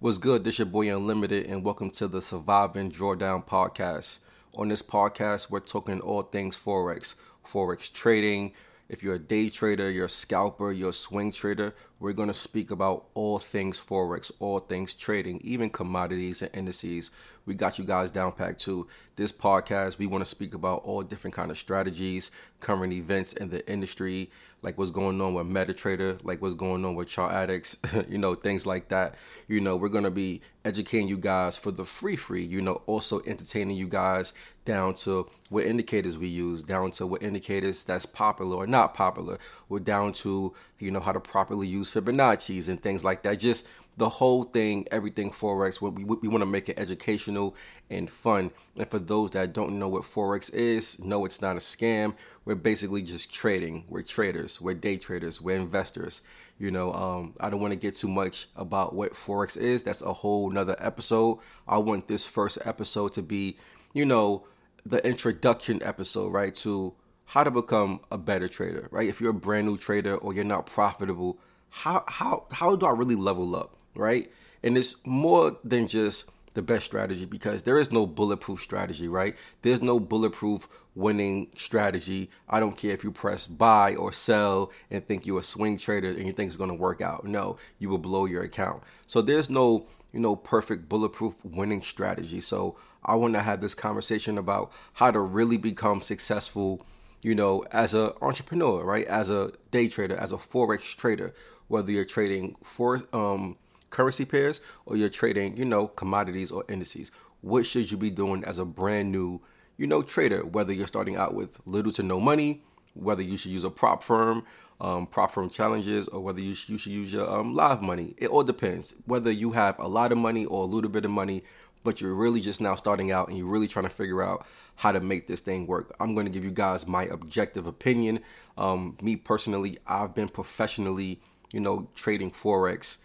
What's good? This your boy Unlimited, and welcome to the Surviving Drawdown podcast. On this podcast, we're talking all things forex, forex trading. If you're a day trader, you're a scalper, you're a swing trader, we're going to speak about all things forex, all things trading, even commodities and indices. We got you guys down packed too. This podcast, we want to speak about all different kind of strategies, current events in the industry, like what's going on with MetaTrader, like what's going on with Chart Addicts, you know, things like that. You know, we're gonna be educating you guys for the free free, you know, also entertaining you guys down to what indicators we use, down to what indicators that's popular or not popular. We're down to, you know, how to properly use Fibonacci's and things like that. Just the whole thing, everything Forex. We, we, we want to make it educational and fun. And for those that don't know what Forex is, no, it's not a scam. We're basically just trading. We're traders. We're day traders. We're investors. You know, um, I don't want to get too much about what Forex is. That's a whole nother episode. I want this first episode to be, you know, the introduction episode, right, to how to become a better trader, right? If you're a brand new trader or you're not profitable, how how how do I really level up? Right? And it's more than just the best strategy because there is no bulletproof strategy, right? There's no bulletproof winning strategy. I don't care if you press buy or sell and think you're a swing trader and you think it's going to work out. No, you will blow your account. So there's no, you know, perfect bulletproof winning strategy. So I want to have this conversation about how to really become successful, you know, as an entrepreneur, right? As a day trader, as a forex trader, whether you're trading for um currency pairs or you're trading, you know, commodities or indices. What should you be doing as a brand new, you know, trader? Whether you're starting out with little to no money, whether you should use a prop firm, um, prop firm challenges, or whether you should, you should use your um, live money. It all depends. Whether you have a lot of money or a little bit of money, but you're really just now starting out and you're really trying to figure out how to make this thing work. I'm going to give you guys my objective opinion. Um, me personally, I've been professionally, you know, trading forex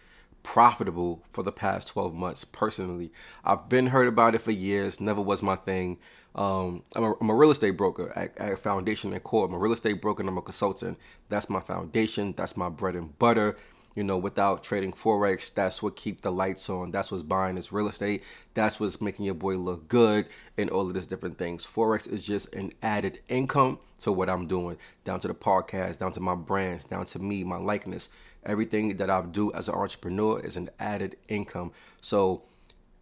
profitable for the past 12 months personally. I've been heard about it for years, never was my thing. Um, I'm, a, I'm, a real estate broker at, at Foundation and Core. I'm a real estate broker and I'm a consultant. That's my foundation. That's my bread and butter you know, without trading forex, that's what keep the lights on. That's what's buying this real estate. That's what's making your boy look good and all of these different things. Forex is just an added income to what I'm doing, down to the podcast, down to my brands, down to me, my likeness. Everything that I do as an entrepreneur is an added income. So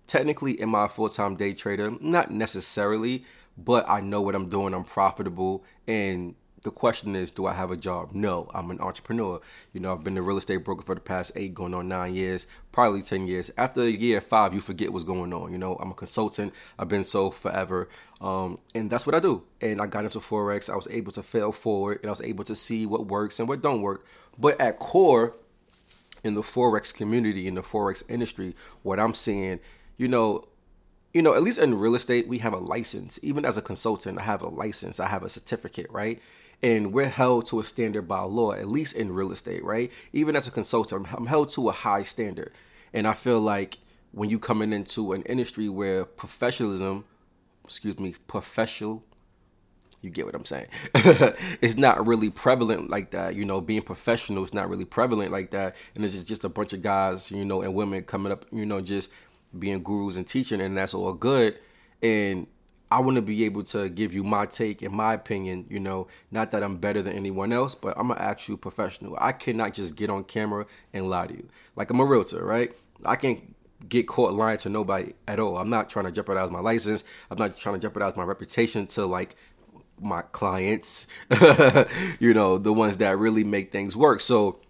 technically, am I a full-time day trader? Not necessarily, but I know what I'm doing. I'm profitable and the question is, do I have a job? No, I'm an entrepreneur. You know, I've been a real estate broker for the past eight, going on nine years, probably 10 years. After year five, you forget what's going on. You know, I'm a consultant. I've been so forever. Um, and that's what I do. And I got into Forex. I was able to fail forward and I was able to see what works and what don't work. But at core, in the Forex community, in the Forex industry, what I'm seeing, you know, you know, at least in real estate, we have a license. Even as a consultant, I have a license. I have a certificate, right? And we're held to a standard by law, at least in real estate, right? Even as a consultant, I'm held to a high standard. And I feel like when you coming into an industry where professionalism, excuse me, professional, you get what I'm saying. it's not really prevalent like that. You know, being professional is not really prevalent like that. And it's just, just a bunch of guys, you know, and women coming up, you know, just being gurus and teaching, and that's all good. And I want to be able to give you my take and my opinion, you know, not that I'm better than anyone else, but I'm an actual professional. I cannot just get on camera and lie to you. Like I'm a realtor, right? I can't get caught lying to nobody at all. I'm not trying to jeopardize my license. I'm not trying to jeopardize my reputation to like my clients, you know, the ones that really make things work. So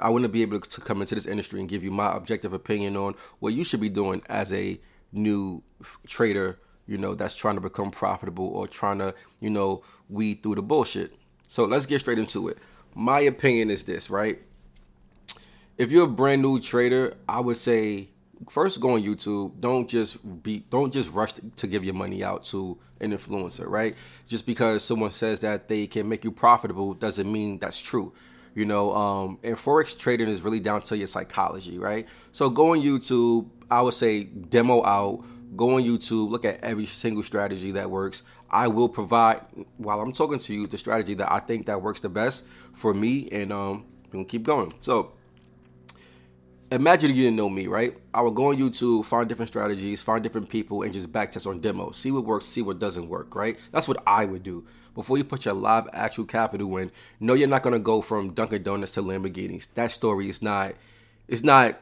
I want to be able to come into this industry and give you my objective opinion on what you should be doing as a new trader you know, that's trying to become profitable or trying to, you know, weed through the bullshit. So let's get straight into it. My opinion is this, right? If you're a brand new trader, I would say first go on YouTube. Don't just be don't just rush to give your money out to an influencer, right? Just because someone says that they can make you profitable doesn't mean that's true. You know, um, and forex trading is really down to your psychology, right? So go on YouTube. I would say demo out go on YouTube, look at every single strategy that works. I will provide while I'm talking to you the strategy that I think that works the best for me, and um, we'll keep going. So imagine you didn't know me, right? I would go on YouTube, find different strategies, find different people, and just backtest on demos. See what works, see what doesn't work, right? That's what I would do. Before you put your live actual capital in, no, you're not gonna go from Dunkin' Donuts to Lamborghinis. That story is not, it's not,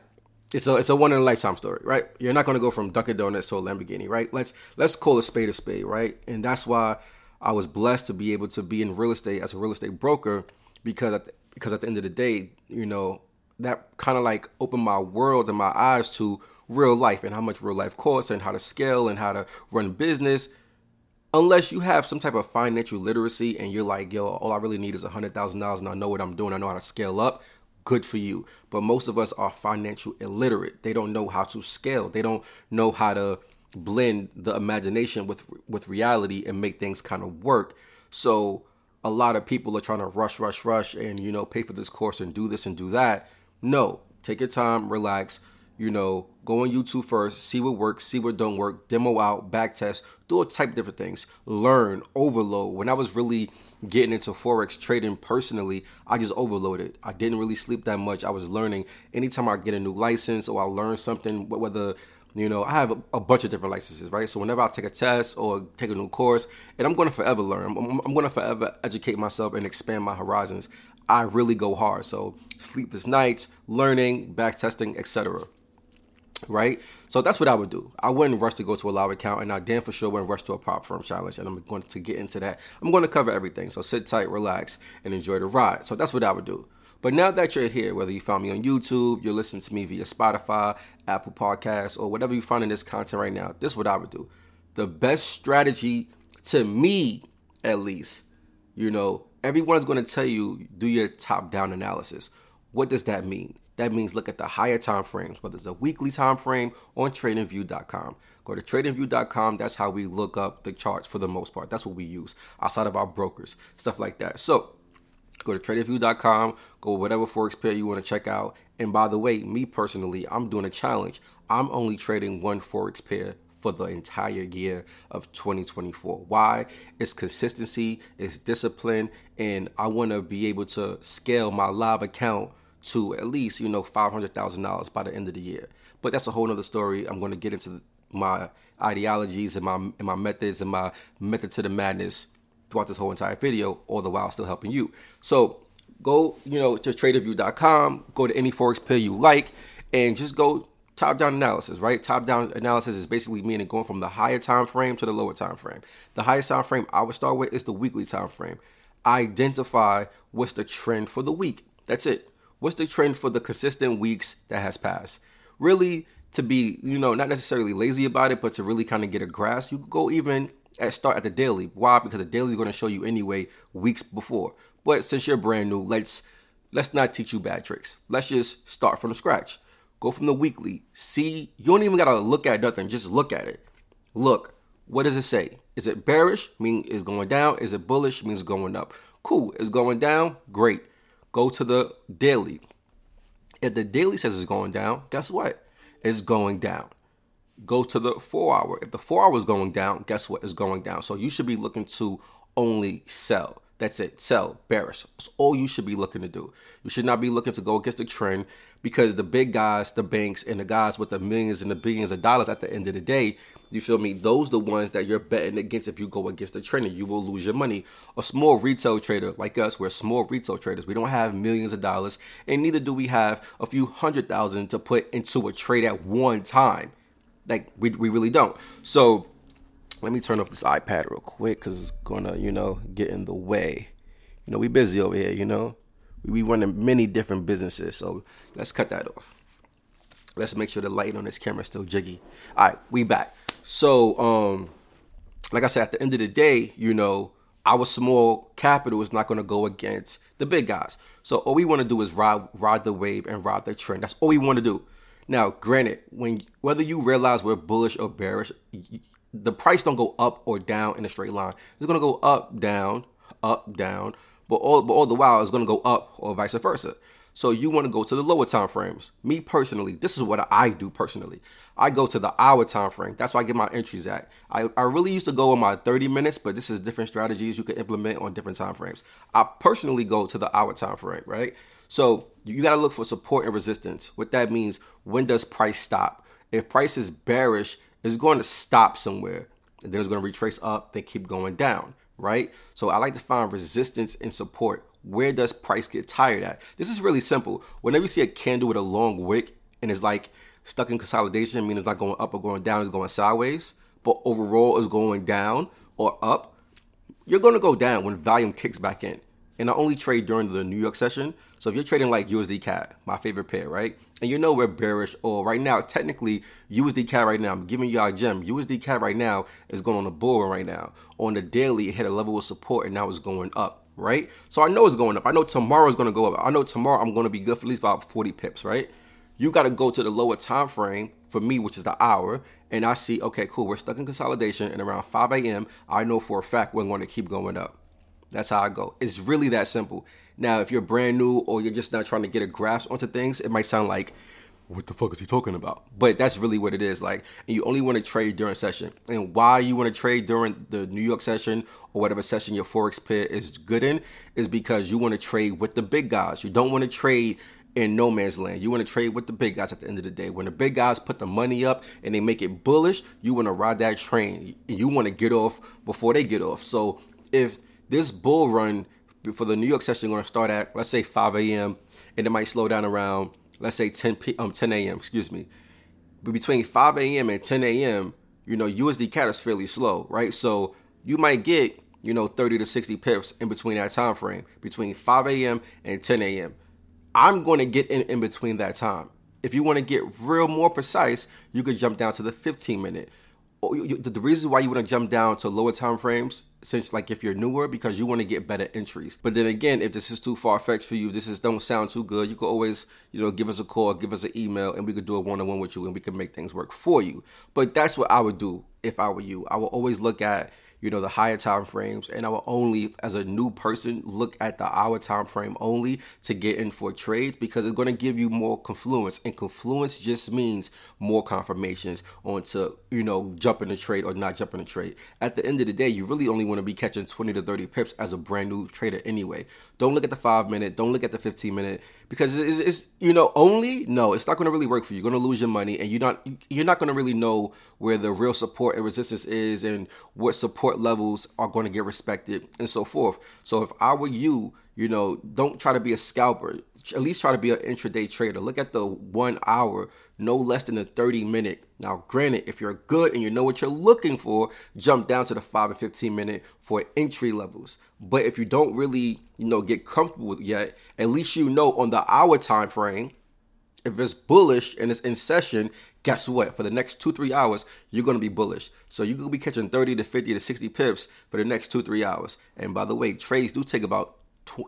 it's a it's a one in a lifetime story, right? You're not gonna go from Dunkin' Donuts to a Lamborghini, right? Let's let's call a spade a spade, right? And that's why I was blessed to be able to be in real estate as a real estate broker because at the, because at the end of the day, you know, that kind of like opened my world and my eyes to real life and how much real life costs and how to scale and how to run business. Unless you have some type of financial literacy and you're like, yo, all I really need is a hundred thousand dollars and I know what I'm doing, I know how to scale up. Good for you. But most of us are financial illiterate. They don't know how to scale. They don't know how to blend the imagination with with reality and make things kind of work. So a lot of people are trying to rush, rush, rush, and you know, pay for this course and do this and do that. No, take your time, relax. You know, go on YouTube first, see what works, see what don't work, demo out, back test, do a type of different things, learn, overload. When I was really getting into forex trading personally, I just overloaded. I didn't really sleep that much. I was learning. Anytime I get a new license or I learn something, whether you know, I have a, a, bunch of different licenses, right? So whenever I take a test or take a new course, and I'm going to forever learn, I'm, I'm going to forever educate myself and expand my horizons. I really go hard. So sleepless nights, learning, back testing, etc. Right? So that's what I would do. I wouldn't rush to go to a live account, and I damn for sure wouldn't rush to a prop firm challenge. And I'm going to get into that. I'm going to cover everything. So sit tight, relax, and enjoy the ride. So that's what I would do. But now that you're here, whether you found me on YouTube, you're listening to me via Spotify, Apple Podcasts, or whatever you find in this content right now, this is what I would do. The best strategy to me, at least, you know, everyone's going to tell you do your top down analysis. What does that mean? That means look at the higher time frames, whether it's a weekly time frame on tradingview.com. Go to tradingview.com. That's how we look up the charts for the most part. That's what we use outside of our brokers, stuff like that. So Go to tradingview.com, go whatever Forex pair you want to check out. And by the way, me personally, I'm doing a challenge. I'm only trading one Forex pair for the entire year of 2024. Why? It's consistency, it's discipline, and I want to be able to scale my live account to at least, you know, $500,000 by the end of the year. But that's a whole nother story. I'm going to get into my ideologies and my and my methods and my method to the madness throughout this whole entire video, all the while still helping you. So go, you know, to traderview.com, go to any forex pair you like, and just go top down analysis, right? Top down analysis is basically meaning going from the higher time frame to the lower time frame. The highest time frame I would start with is the weekly time frame. Identify what's the trend for the week. That's it. What's the trend for the consistent weeks that has passed? Really, to be, you know, not necessarily lazy about it, but to really kind of get a grasp, you go even at start at the daily. Why? Because the daily is going to show you anyway weeks before. But since you're brand new, let's let's not teach you bad tricks. Let's just start from scratch. Go from the weekly. See, you don't even gotta look at nothing. Just look at it. Look. What does it say? Is it bearish? Mean it's going down. Is it bullish? Means going up. Cool. It's going down. Great. Go to the daily. If the daily says it's going down, guess what? It's going down go to the four hour. If the four hour is going down, guess what? It's going down? So you should be looking to only sell. That's it. Sell, bearish. That's all you should be looking to do. You should not be looking to go against the trend because the big guys, the banks, and the guys with the millions and the billions of dollars at the end of the day, you feel me? Those the ones that you're betting against if you go against the trend and you will lose your money. A small retail trader like us, we're small retail traders. We don't have millions of dollars, and neither do we have a few hundred thousand to put into a trade at one time. Like we we really don't. So let me turn off this iPad real quick because it's gonna you know get in the way. You know we busy over here. You know we, running many different businesses. So let's cut that off. Let's make sure the light on this camera is still jiggy. All right, we back. So um, like I said, at the end of the day, you know our small capital is not going to go against the big guys. So all we want to do is ride ride the wave and ride the trend. That's all we want to do. Now, granted, when whether you realize we're bullish or bearish, the price don't go up or down in a straight line. It's gonna go up, down, up, down, but all but all the while it's gonna go up or vice versa. So you want to go to the lower time frames. Me personally, this is what I do personally. I go to the hour time frame. That's why I get my entries at. I, I really used to go on my 30 minutes, but this is different strategies you can implement on different time frames. I personally go to the hour time frame, right? So you got to look for support and resistance. What that means, when does price stop? If price is bearish, it's going to stop somewhere. And then it's going to retrace up, then keep going down, right? So I like to find resistance and support. Where does price get tired at? This is really simple. Whenever you see a candle with a long wick and it's like stuck in consolidation, meaning it's not going up or going down, it's going sideways, but overall is going down or up, you're going to go down when volume kicks back in and I only trade during the New York session. So if you're trading like USD CAD, my favorite pair, right? And you know we're bearish, or right now, technically USD CAD right now, I'm giving you a gem. USD CAD right now is going on a bull right now. On the daily, it hit a level of support and now it's going up, right? So I know it's going up. I know tomorrow is going to go up. I know tomorrow I'm going to be good for at least about 40 pips, right? You got to go to the lower time frame for me, which is the hour, and I see, okay, cool, we're stuck in consolidation, and around 5 a.m., I know for a fact we're going to keep going up. That's how I go. It's really that simple. Now, if you're brand new or you're just not trying to get a grasp onto things, it might sound like, what the fuck is he talking about? But that's really what it is. Like, and you only want to trade during session. And why you want to trade during the New York session or whatever session your Forex pair is good in is because you want to trade with the big guys. You don't want to trade in no man's land. You want to trade with the big guys at the end of the day. When the big guys put the money up and they make it bullish, you want to ride that train. And you want to get off before they get off. So if this bull run for the New York session going to start at let's say 5 a.m. and it might slow down around let's say 10 p um 10 a.m. excuse me. But between 5 a.m. and 10 a.m., you know USD CAD is fairly slow, right? So you might get you know 30 to 60 pips in between that time frame between 5 a.m. and 10 a.m. I'm going to get in in between that time. If you want to get real more precise, you could jump down to the 15 minute. Oh, the reason why you want to jump down to lower time frames since like if you're newer because you want to get better entries. But then again if this is too far-fetched for you this is don't sound too good you can always you know give us a call give us an email and we could do a one-on-one with you and we can make things work for you. But that's what i would do if i were you. I would always look at you know the higher time frames and i will only as a new person look at the hour time frame only to get in for trades because it's going to give you more confluence and confluence just means more confirmations onto you know jumping the trade or not jumping the trade. At the end of the day you really only want to be catching 20 to 30 pips as a brand new trader anyway don't look at the five minute. Don't look at the 15 minute. Because it's, it's you know only no it's not going to really work for you. You're going to lose your money and you're not you're not going to really know where the real support and resistance is and what support levels are going to get respected and so forth. So if I were you, you know, don't try to be a scalper. At least try to be an intraday trader. Look at the one hour, no less than a 30 minute. Now, granted, if you're good and you know what you're looking for, jump down to the 5 and 15 minute for entry levels. But if you don't really, you know, get comfortable with yet, at least you know on the hour time frame, if it's bullish and it's in session, guess what? For the next two, three hours, you're to be bullish. So you could be catching 30 to 50 to 60 pips for the next two, three hours. And by the way, trades do take about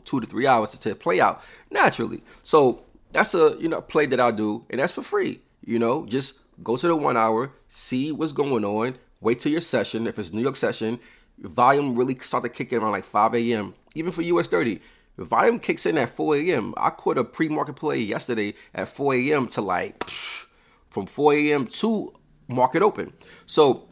two to three hours to play out naturally. So that's a you know play that I do, and that's for free. You know, just go to the one hour, see what's going on, wait till your session. If it's New York session, volume really start to kick in around like 5 a.m. Even for US 30, volume kicks in at 4 a.m. I caught a pre-market play yesterday at 4 a.m. to like from 4 a.m. to market open. So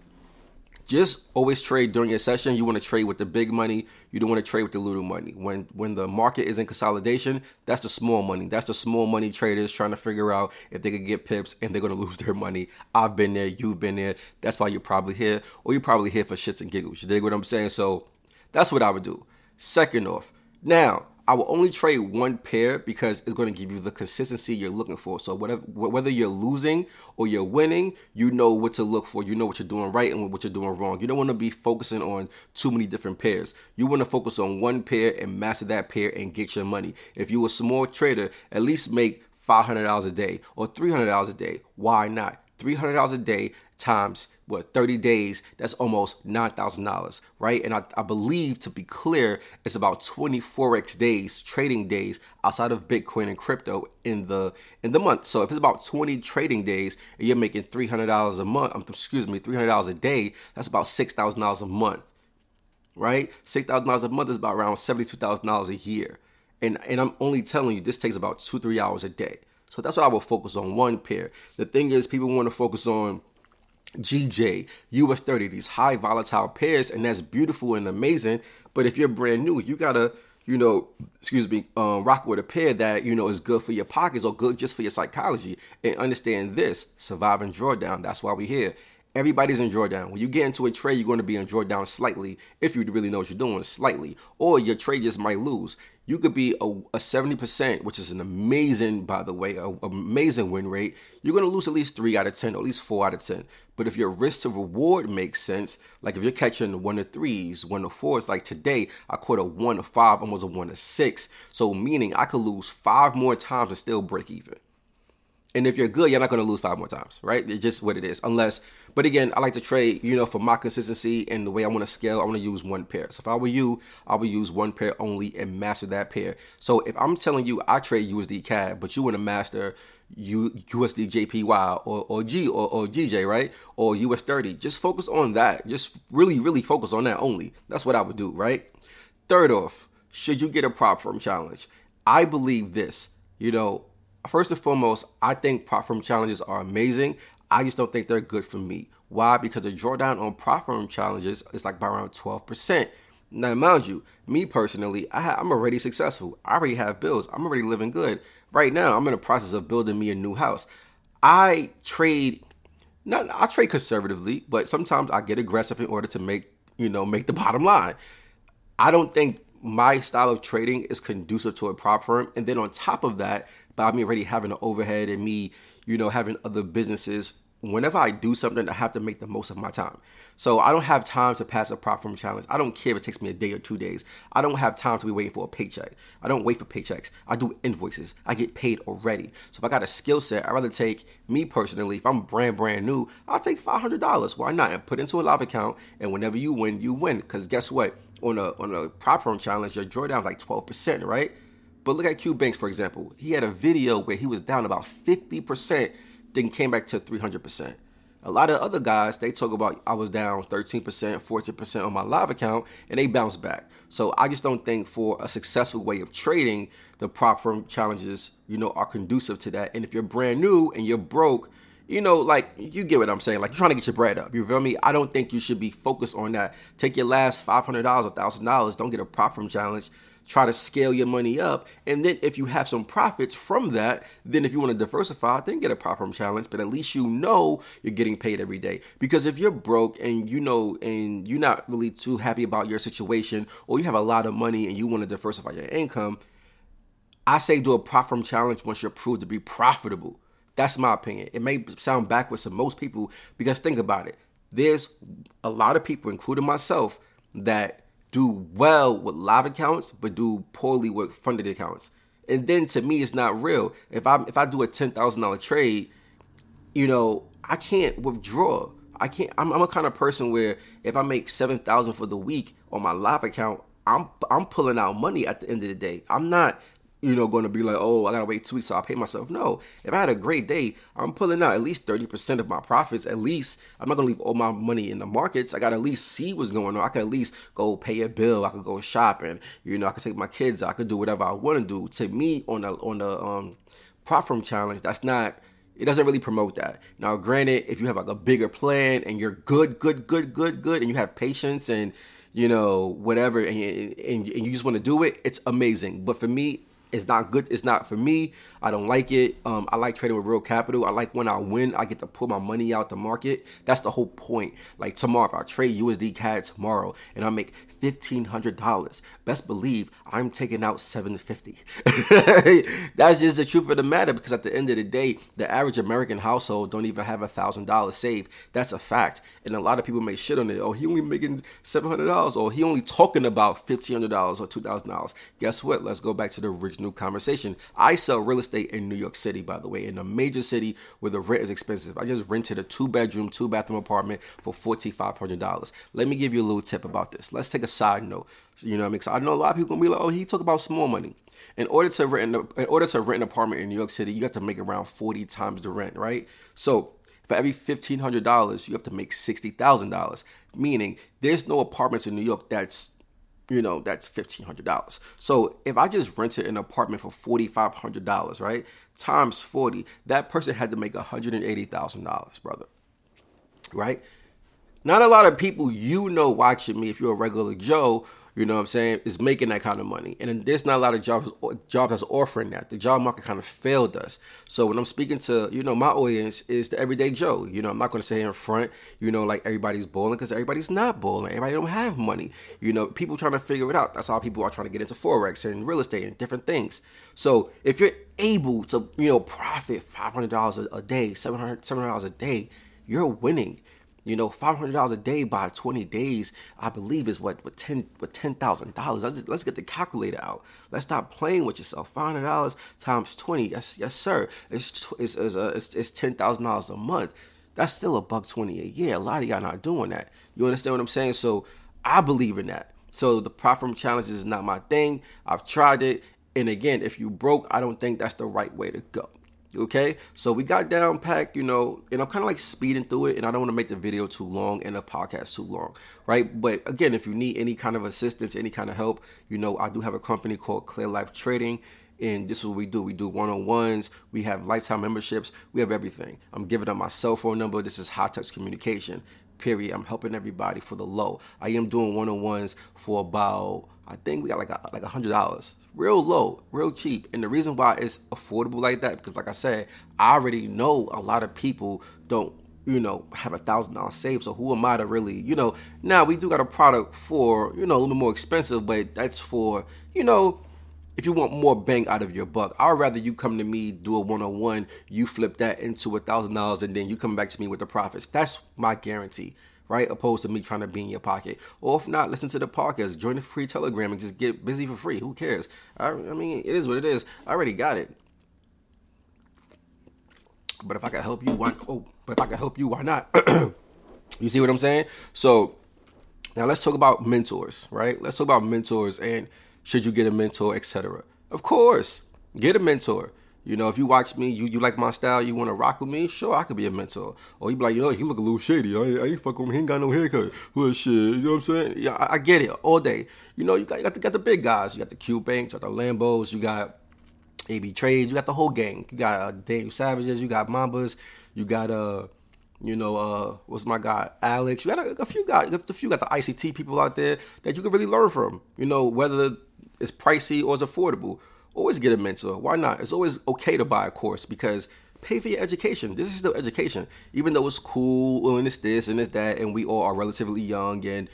just always trade during your session. You want to trade with the big money. You don't want to trade with the little money. When when the market is in consolidation, that's the small money. That's the small money traders trying to figure out if they could get pips and they're gonna lose their money. I've been there. You've been there. That's why you're probably here, or you're probably here for shits and giggles. You dig what I'm saying? So that's what I would do. Second off, now I will only trade one pair because it's going to give you the consistency you're looking for. So whatever, whether you're losing or you're winning, you know what to look for. You know what you're doing right and what you're doing wrong. You don't want to be focusing on too many different pairs. You want to focus on one pair and master that pair and get your money. If you're a small trader, at least make $500 a day or $300 a day. Why not? $300 a day times what 30 days that's almost $9000 right? And I, I, believe to be clear it's about 24x days trading days outside of bitcoin and crypto in the in the month. So if it's about 20 trading days and you're making $300 a month excuse me $300 a day that's about $6000 a month right? $6000 a month is about around $72000 a year. And and i'm only telling you this takes about two three hours a day so that's what I will focus on one pair. The thing is, people want to focus on GJ, US 30, these high volatile pairs, and that's beautiful and amazing. But if you're brand new, you gotta you know, excuse me, um, rock with a pair that you know is good for your pockets or good just for your psychology. And understand this: survive and drawdown. That's why we're here. Everybody's in drawdown. When you get into a trade, you're going to be in drawdown slightly if you really know what you're doing, slightly, or your trade just might lose. You could be a, a 70%, which is an amazing, by the way, a, amazing win rate. You're going to lose at least three out of 10, or at least four out of 10. But if your risk to reward makes sense, like if you're catching one to threes, one to fours, like today, I caught a one to five, almost a one to six. So meaning I could lose five more times and still break even. And if you're good, you're not going to lose five more times, right? It's just what it is. Unless, but again, I like to trade, you know, for my consistency and the way I want to scale, I want to use one pair. So if I were you, I would use one pair only and master that pair. So if I'm telling you I trade USD CAD, but you want to master USD JPY or, or G or, or GJ, right? Or US 30, just focus on that. Just really, really focus on that only. That's what I would do, right? Third off, should you get a prop firm challenge? I believe this, you know, first and foremost, I think prop firm challenges are amazing. I just don't think they're good for me. Why? Because the drawdown on prop firm challenges is like by around 12%. Now, mind you, me personally, I am already successful. I already have bills. I'm already living good. Right now, I'm in the process of building me a new house. I trade, not I trade conservatively, but sometimes I get aggressive in order to make you know make the bottom line. I don't think my style of trading is conducive to a prop firm. And then on top of that, by me already having an overhead and me, you know, having other businesses, whenever I do something, I have to make the most of my time. So I don't have time to pass a prop firm challenge. I don't care if it takes me a day or two days. I don't have time to be waiting for a paycheck. I don't wait for paychecks. I do invoices. I get paid already. So if I got a skill set, I'd rather take me personally, if I'm brand, brand new, I'll take $500. Why not? And put into a live account. And whenever you win, you win. Because guess what? On a, on a prop firm challenge, your drawdown is like 12%, right? But look at Q Banks, for example. He had a video where he was down about 50% then came back to 300%. A lot of other guys, they talk about I was down 13%, 14% on my live account, and they bounced back. So I just don't think for a successful way of trading, the prop firm challenges, you know, are conducive to that. And if you're brand new and you're broke, you know, like you get what I'm saying. Like you're trying to get your bread up. You feel me? I don't think you should be focused on that. Take your last five hundred dollars or thousand dollars. Don't get a prop firm challenge try to scale your money up. And then if you have some profits from that, then if you want to diversify, then get a prop firm challenge. But at least you know you're getting paid every day. Because if you're broke and you know and you're not really too happy about your situation, or you have a lot of money and you want to diversify your income, I say do a prop firm challenge once you're proved to be profitable. That's my opinion. It may sound backwards to most people because think about it. There's a lot of people, including myself, that do well with live accounts, but do poorly with funded accounts. And then to me, it's not real. If I if I do a ten thousand dollar trade, you know, I can't withdraw. I can't. I'm, I'm a kind of person where if I make seven thousand for the week on my live account, I'm I'm pulling out money at the end of the day. I'm not you know, going to be like, oh, I gotta wait two weeks so I pay myself. No, if I had a great day, I'm pulling out at least 30% of my profits. At least I'm not gonna leave all my money in the markets. I gotta at least see what's going on. I could at least go pay a bill. I could go shopping. You know, I could take my kids. I could do whatever I want to do. To me, on the on the um, prop firm challenge, that's not. It doesn't really promote that. Now, granted, if you have like a bigger plan and you're good, good, good, good, good, and you have patience and you know whatever, and, and, and you just want to do it, it's amazing. But for me, it's not good. It's not for me. I don't like it. Um, I like trading with real capital. I like when I win, I get to pull my money out the market. That's the whole point. Like tomorrow, if I trade USD CAD tomorrow and I make $1,500. Best believe I'm taking out 750 That's just the truth of the matter because at the end of the day, the average American household don't even have a $1,000 saved. That's a fact. And a lot of people make shit on it. Oh, he only making $700 or he only talking about $1,500 or $2,000. Guess what? Let's go back to the original conversation. I sell real estate in New York City, by the way, in a major city where the rent is expensive. I just rented a two bedroom, two bathroom apartment for $4,500. Let me give you a little tip about this. Let's take a side note. You know what I mean? So I know a lot of people gonna be like, oh, he talk about small money. In order to rent in order to rent an apartment in New York City, you have to make around 40 times the rent, right? So for every fifteen hundred dollars, you have to make sixty thousand dollars. Meaning there's no apartments in New York that's you know, that's fifteen hundred dollars. So if I just rented an apartment for forty five hundred dollars, right? Times forty, that person had to make hundred and eighty thousand dollars, brother. Right? Not a lot of people you know watching me if you're a regular Joe, you know what I'm saying, is making that kind of money. And there's not a lot of jobs jobs that's offering that. The job market kind of failed us. So when I'm speaking to, you know, my audience is the everyday Joe. You know, I'm not going to say in front, you know, like everybody's balling because everybody's not balling. Everybody don't have money. You know, people trying to figure it out. That's how people are trying to get into Forex and real estate and different things. So if you're able to, you know, profit $500 a day, $700, $700 a day, you're winning. You know, five hundred dollars a day by twenty days, I believe, is what what ten what ten thousand dollars. Let's let's get the calculator out. Let's stop playing with yourself. Five hundred dollars times twenty, yes yes sir. It's it's it's, uh, it's, it's ten thousand dollars a month. That's still a buck twenty a year. A lot of y'all not doing that. You understand what I'm saying? So I believe in that. So the profit challenge is not my thing. I've tried it, and again, if you broke, I don't think that's the right way to go. Okay, so we got down packed, you know, and I'm kind of like speeding through it, and I don't want to make the video too long and the podcast too long, right? But again, if you need any kind of assistance, any kind of help, you know, I do have a company called Clear Life Trading, and this is what we do. We do one on ones, we have lifetime memberships, we have everything. I'm giving up my cell phone number. This is high touch communication, period. I'm helping everybody for the low. I am doing one on ones for about I think we got like a, like a hundred dollars, real low, real cheap. And the reason why it's affordable like that because, like I said, I already know a lot of people don't, you know, have a thousand dollars saved. So who am I to really, you know? Now we do got a product for, you know, a little more expensive, but that's for, you know, if you want more bang out of your buck. I'd rather you come to me, do a one on one, you flip that into a thousand dollars, and then you come back to me with the profits. That's my guarantee right? Opposed to me trying to be in your pocket. Or if not, listen to the podcast, join the free telegram and just get busy for free. Who cares? I, I mean, it is what it is. I already got it. But if I can help you, why? Oh, but if I can help you, why not? you see what I'm saying? So now let's talk about mentors, right? Let's talk about mentors and should you get a mentor, etc. Of course, get a mentor. You know, if you watch me, you, you like my style, you want to rock with me, sure, I could be a mentor. Or you be like, you know, he look a little shady. I, I ain't fuck with him. He ain't got no haircut. Well, shit, you know what I'm saying? Yeah, I, I get it all day. You know, you got, you got, the, got the big guys. You got the Q Banks, you got the Lambos, you got AB Trades, you got the whole gang. You got uh, Dave Savages, you got Mambas, you got, uh, you know, uh, what's my guy, Alex. You got a, a few guys, a few got the ICT people out there that you can really learn from. You know, whether it's pricey or it's affordable always get a mentor. Why not? It's always okay to buy a course because pay for your education. This is still education, even though it's cool and it's this and it's that, and we all are relatively young and.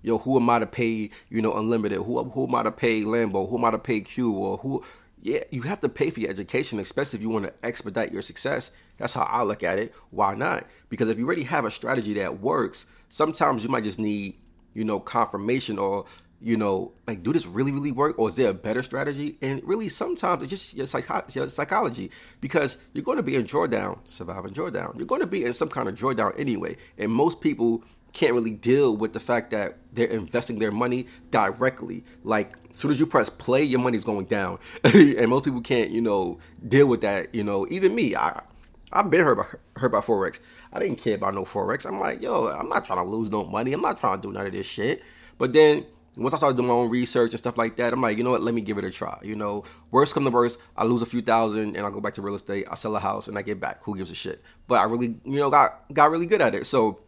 You know, who am I to pay, you know, unlimited? Who, who am I to pay Lambo? Who am I to pay Q? Or who, yeah, you have to pay for your education, especially if you want to expedite your success. That's how I look at it. Why not? Because if you already have a strategy that works, sometimes you might just need, you know, confirmation or you know, like, do this really, really work, or is there a better strategy? And really, sometimes it's just your, psycho- your psychology because you're going to be in drawdown, surviving drawdown. You're going to be in some kind of drawdown anyway, and most people can't really deal with the fact that they're investing their money directly. Like, as soon as you press play, your money's going down, and most people can't, you know, deal with that. You know, even me, I. I've been hurt by, hurt by Forex. I didn't care about no Forex. I'm like, yo, I'm not trying to lose no money. I'm not trying to do none of this shit. But then once I started doing my own research and stuff like that, I'm like, you know what? Let me give it a try. You know, worst come to worst, I lose a few thousand and I go back to real estate. I sell a house and I get back. Who gives a shit? But I really, you know, got got really good at it. So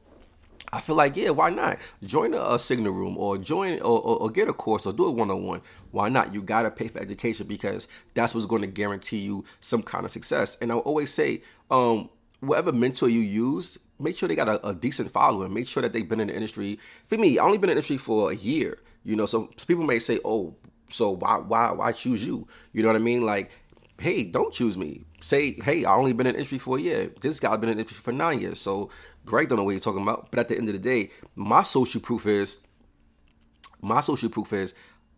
I feel like, yeah, why not? Join a, a signal room or join or, or, or, get a course or do a one on one. Why not? You gotta pay for education because that's what's going to guarantee you some kind of success. And I always say, um, whatever mentor you use, make sure they got a, a, decent following. Make sure that they've been in the industry. For me, I only been in the industry for a year. You know, so people may say, "Oh, so why why why choose you?" You know what I mean? Like, hey, don't choose me. Say, hey, I only been in industry for a year. This guy been in industry for nine years. So Greg don't know what you're talking about. But at the end of the day, my social proof is my social proof is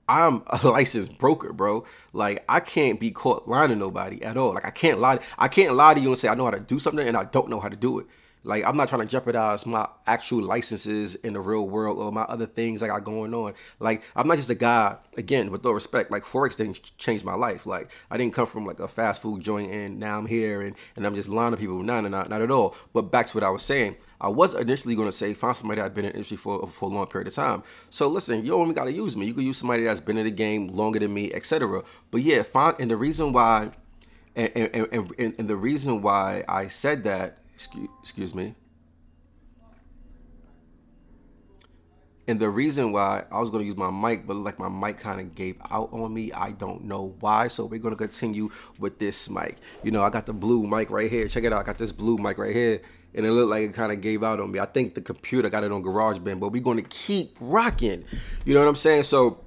I'm a licensed broker, bro. Like I can't be caught lying to nobody at all. Like I can't lie. I can't lie to you and say I know how to do something and I don't know how to do it. Like I'm not trying to jeopardize my actual licenses in the real world or my other things I got going on. Like I'm not just a guy. Again, with all respect, like forex didn't change my life. Like I didn't come from like a fast food joint and now I'm here and, and I'm just lying to people. No, no, not not at all. But back to what I was saying. I was initially going to say find somebody that had been in the industry for for a long period of time. So listen, you even got to use me. You can use somebody that's been in the game longer than me, etc. But yeah, find and the reason why. And, and, and, and the reason why I said that excuse, excuse me. And the reason why I was going to use my mic, but like my mic kind of gave out on me. I don't know why. So we're going to continue with this mic. You know, I got the blue mic right here. Check it out. I got this blue mic right here. And it looked like it kind of gave out on me. I think the computer got it on GarageBand, but we're going to keep rocking. You know what I'm saying? So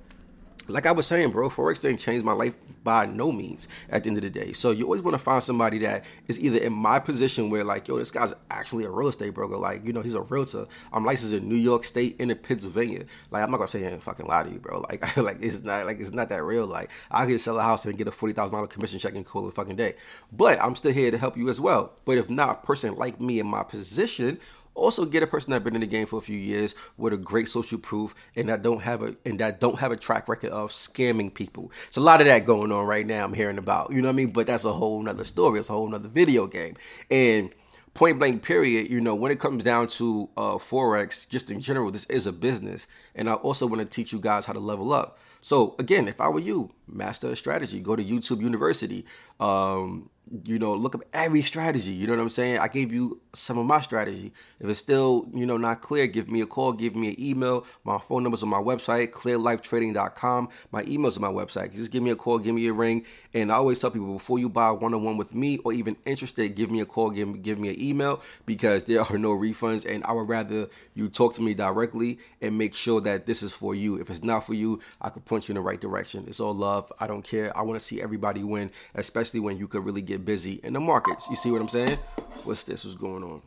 like I was saying, bro, Forex didn't change my life by no means at the end of the day. So you always want to find somebody that is either in my position where like, yo, this guy's actually a real estate broker. Like, you know, he's a realtor. I'm licensed in New York State and in Pennsylvania. Like, I'm not gonna say and fucking lie to you, bro. Like, like it's not like it's not that real. Like, I could sell a house and get a forty thousand dollar commission check and call it fucking day. But I'm still here to help you as well. But if not, a person like me in my position also, get a person that's been in the game for a few years with a great social proof and that don't have a and that don't have a track record of scamming people. It's a lot of that going on right now. I'm hearing about, you know what I mean. But that's a whole nother story. It's a whole nother video game. And point blank period you know when it comes down to uh, forex just in general this is a business and i also want to teach you guys how to level up so again if i were you master a strategy go to youtube university um, you know, look up every strategy. You know what I'm saying? I gave you some of my strategy. If it's still, you know, not clear, give me a call, give me an email. My phone number's on my website, clearlifetrading.com. My email's on my website. Just give me a call, give me a ring. And I always tell people before you buy one-on-one with me or even interested, give me a call, give give me an email because there are no refunds. And I would rather you talk to me directly and make sure that this is for you. If it's not for you, I could point you in the right direction. It's all love. I don't care. I want to see everybody win, especially when you could really get get busy in the markets. You see what I'm saying? What's this? What's going on?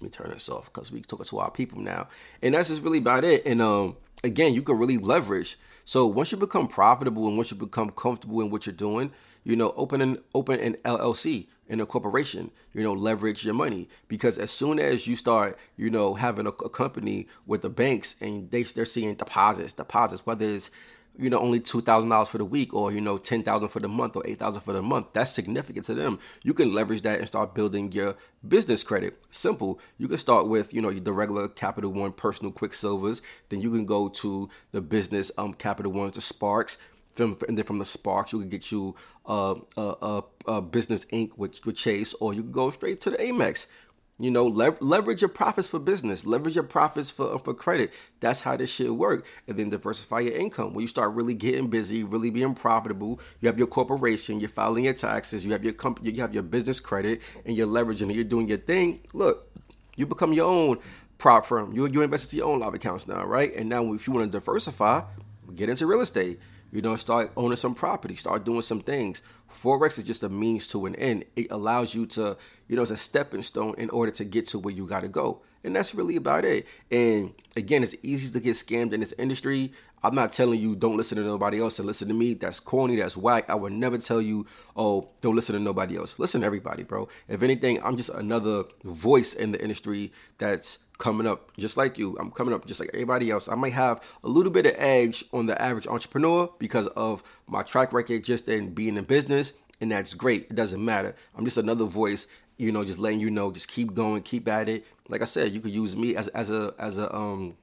Let me turn this off because we talking to our people now. And that's just really about it. And um, again, you can really leverage. So once you become profitable and once you become comfortable in what you're doing, you know, open an open an LLC in a corporation, you know, leverage your money because as soon as you start, you know, having a, a company with the banks and they they're seeing deposits, deposits, whether it's you know only two thousand dollars for the week or you know ten thousand for the month or eight thousand for the month that's significant to them. You can leverage that and start building your business credit. Simple. You can start with you know the regular capital one personal quicksilvers. Then you can go to the business um capital ones the sparks. And then from the sparks you can get you uh, a, a, a business inc. with, with chase or you can go straight to the amex you know, lev- leverage your profits for business, leverage your profits for for credit. That's how this shit work. And then diversify your income. When you start really getting busy, really being profitable, you have your corporation, you're filing your taxes, you have your company, you have your business credit, and you're leveraging and you're doing your thing. Look, you become your own prop firm. You you invest in your own live accounts now, right? And now if you want to diversify, get into real estate. You know, start owning some property, start doing some things. Forex is just a means to an end. It allows you to, you know, it's a stepping stone in order to get to where you got to go. And that's really about it. And again, it's easy to get scammed in this industry. I'm not telling you don't listen to nobody else and listen to me. That's corny. That's whack. I would never tell you, oh, don't listen to nobody else. Listen to everybody, bro. If anything, I'm just another voice in the industry that's coming up just like you. I'm coming up just like everybody else. I might have a little bit of edge on the average entrepreneur because of my track record just in being in business. And that's great. It doesn't matter. I'm just another voice you know, just letting you know, just keep going, keep at it. Like I said, you could use me as as a as a um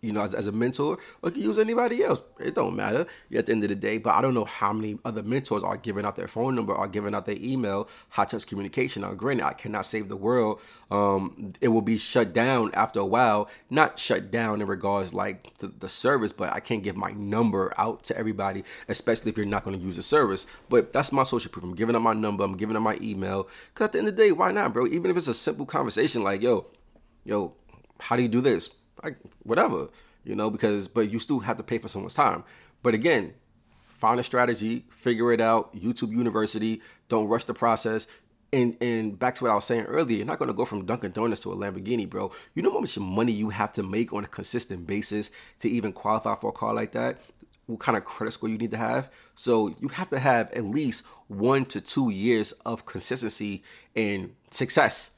you know, as, as a mentor, or you use anybody else. It don't matter at the end of the day. But I don't know how many other mentors are giving out their phone number, are giving out their email, hot touch communication. Now, granted, I cannot save the world. Um, it will be shut down after a while. Not shut down in regards like the, the service, but I can't give my number out to everybody, especially if you're not going to use the service. But that's my social proof. I'm giving out my number. I'm giving out my email. Cause at the end of the day, why not, bro? Even if it's a simple conversation, like, yo, yo, how do you do this? Like whatever, you know, because but you still have to pay for someone's time. But again, find a strategy, figure it out. YouTube University, don't rush the process. And and back to what I was saying earlier, you're not gonna go from Dunkin' Donuts to a Lamborghini, bro. You know how much money you have to make on a consistent basis to even qualify for a car like that? What kind of credit score you need to have? So you have to have at least one to two years of consistency and success.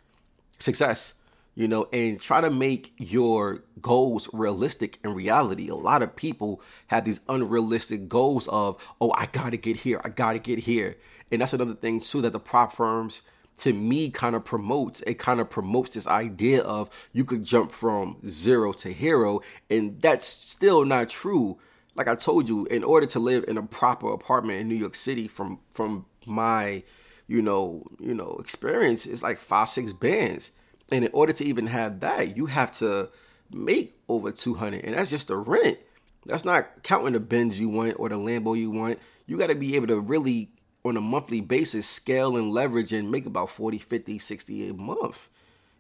Success you know, and try to make your goals realistic in reality. A lot of people have these unrealistic goals of, oh, I gotta get here, I gotta get here. And that's another thing too that the prop firms to me kind of promotes. It kind of promotes this idea of you could jump from zero to hero, and that's still not true. Like I told you, in order to live in a proper apartment in New York City, from from my you know you know experience, it's like five six bands and in order to even have that, you have to make over 200 and that's just the rent. That's not counting the Benz you want or the Lambo you want. You got to be able to really on a monthly basis scale and leverage and make about 40, 50, 60 a month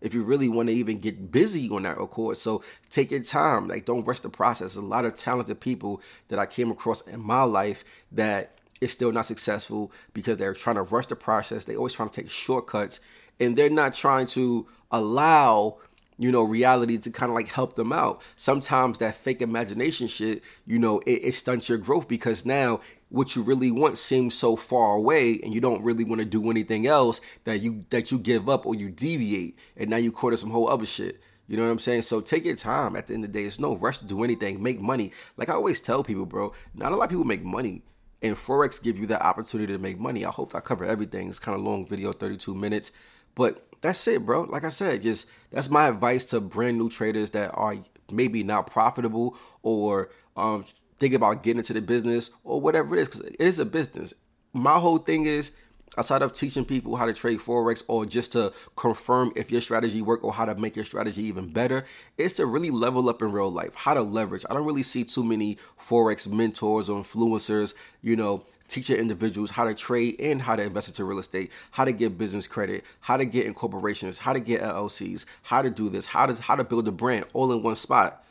if you really want to even get busy on that record. So take your time. Like don't rush the process. a lot of talented people that I came across in my life that is still not successful because they're trying to rush the process. They always trying to take shortcuts and they're not trying to allow you know, reality to kind of like help them out. Sometimes that fake imagination shit, you know, it, it, stunts your growth because now what you really want seems so far away and you don't really want to do anything else that you that you give up or you deviate and now you in some whole other shit. You know what I'm saying? So take your time. At the end of the day, it's no rush to do anything. Make money. Like I always tell people, bro, not a lot of people make money. And Forex give you that opportunity to make money. I hope I cover everything. It's kind of long video, 32 minutes. But that's it, bro. Like I said, just that's my advice to brand new traders that are maybe not profitable or um, thinking about getting into the business or whatever it is, because it is a business. My whole thing is outside of teaching people how to trade forex or just to confirm if your strategy work or how to make your strategy even better it's to really level up in real life how to leverage i don't really see too many forex mentors or influencers you know teaching individuals how to trade and how to invest into real estate how to get business credit how to get in corporations how to get llcs how to do this how to how to build a brand all in one spot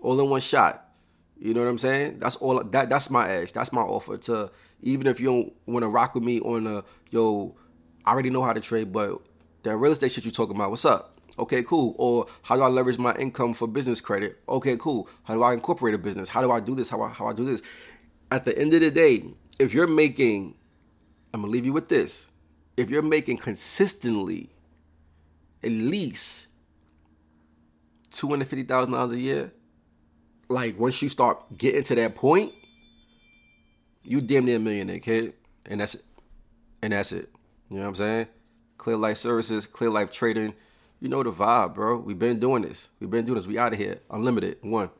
all in one shot you know what I'm saying? That's all. That that's my edge. That's my offer to even if you don't want to rock with me on a yo, I already know how to trade, but that real estate shit you talking about, what's up? Okay, cool. Or how do I leverage my income for business credit? Okay, cool. How do I incorporate a business? How do I do this? How I, how I do this? At the end of the day, if you're making, I'm gonna leave you with this. If you're making consistently at least two hundred fifty thousand dollars a year, like once you start getting to that point, you damn near a millionaire, kid. And that's it. And that's it. You know what I'm saying? Clear Life Services, Clear Life Trading. You know the vibe, bro. We've been doing this. We've been doing this. We out of here. Unlimited. One.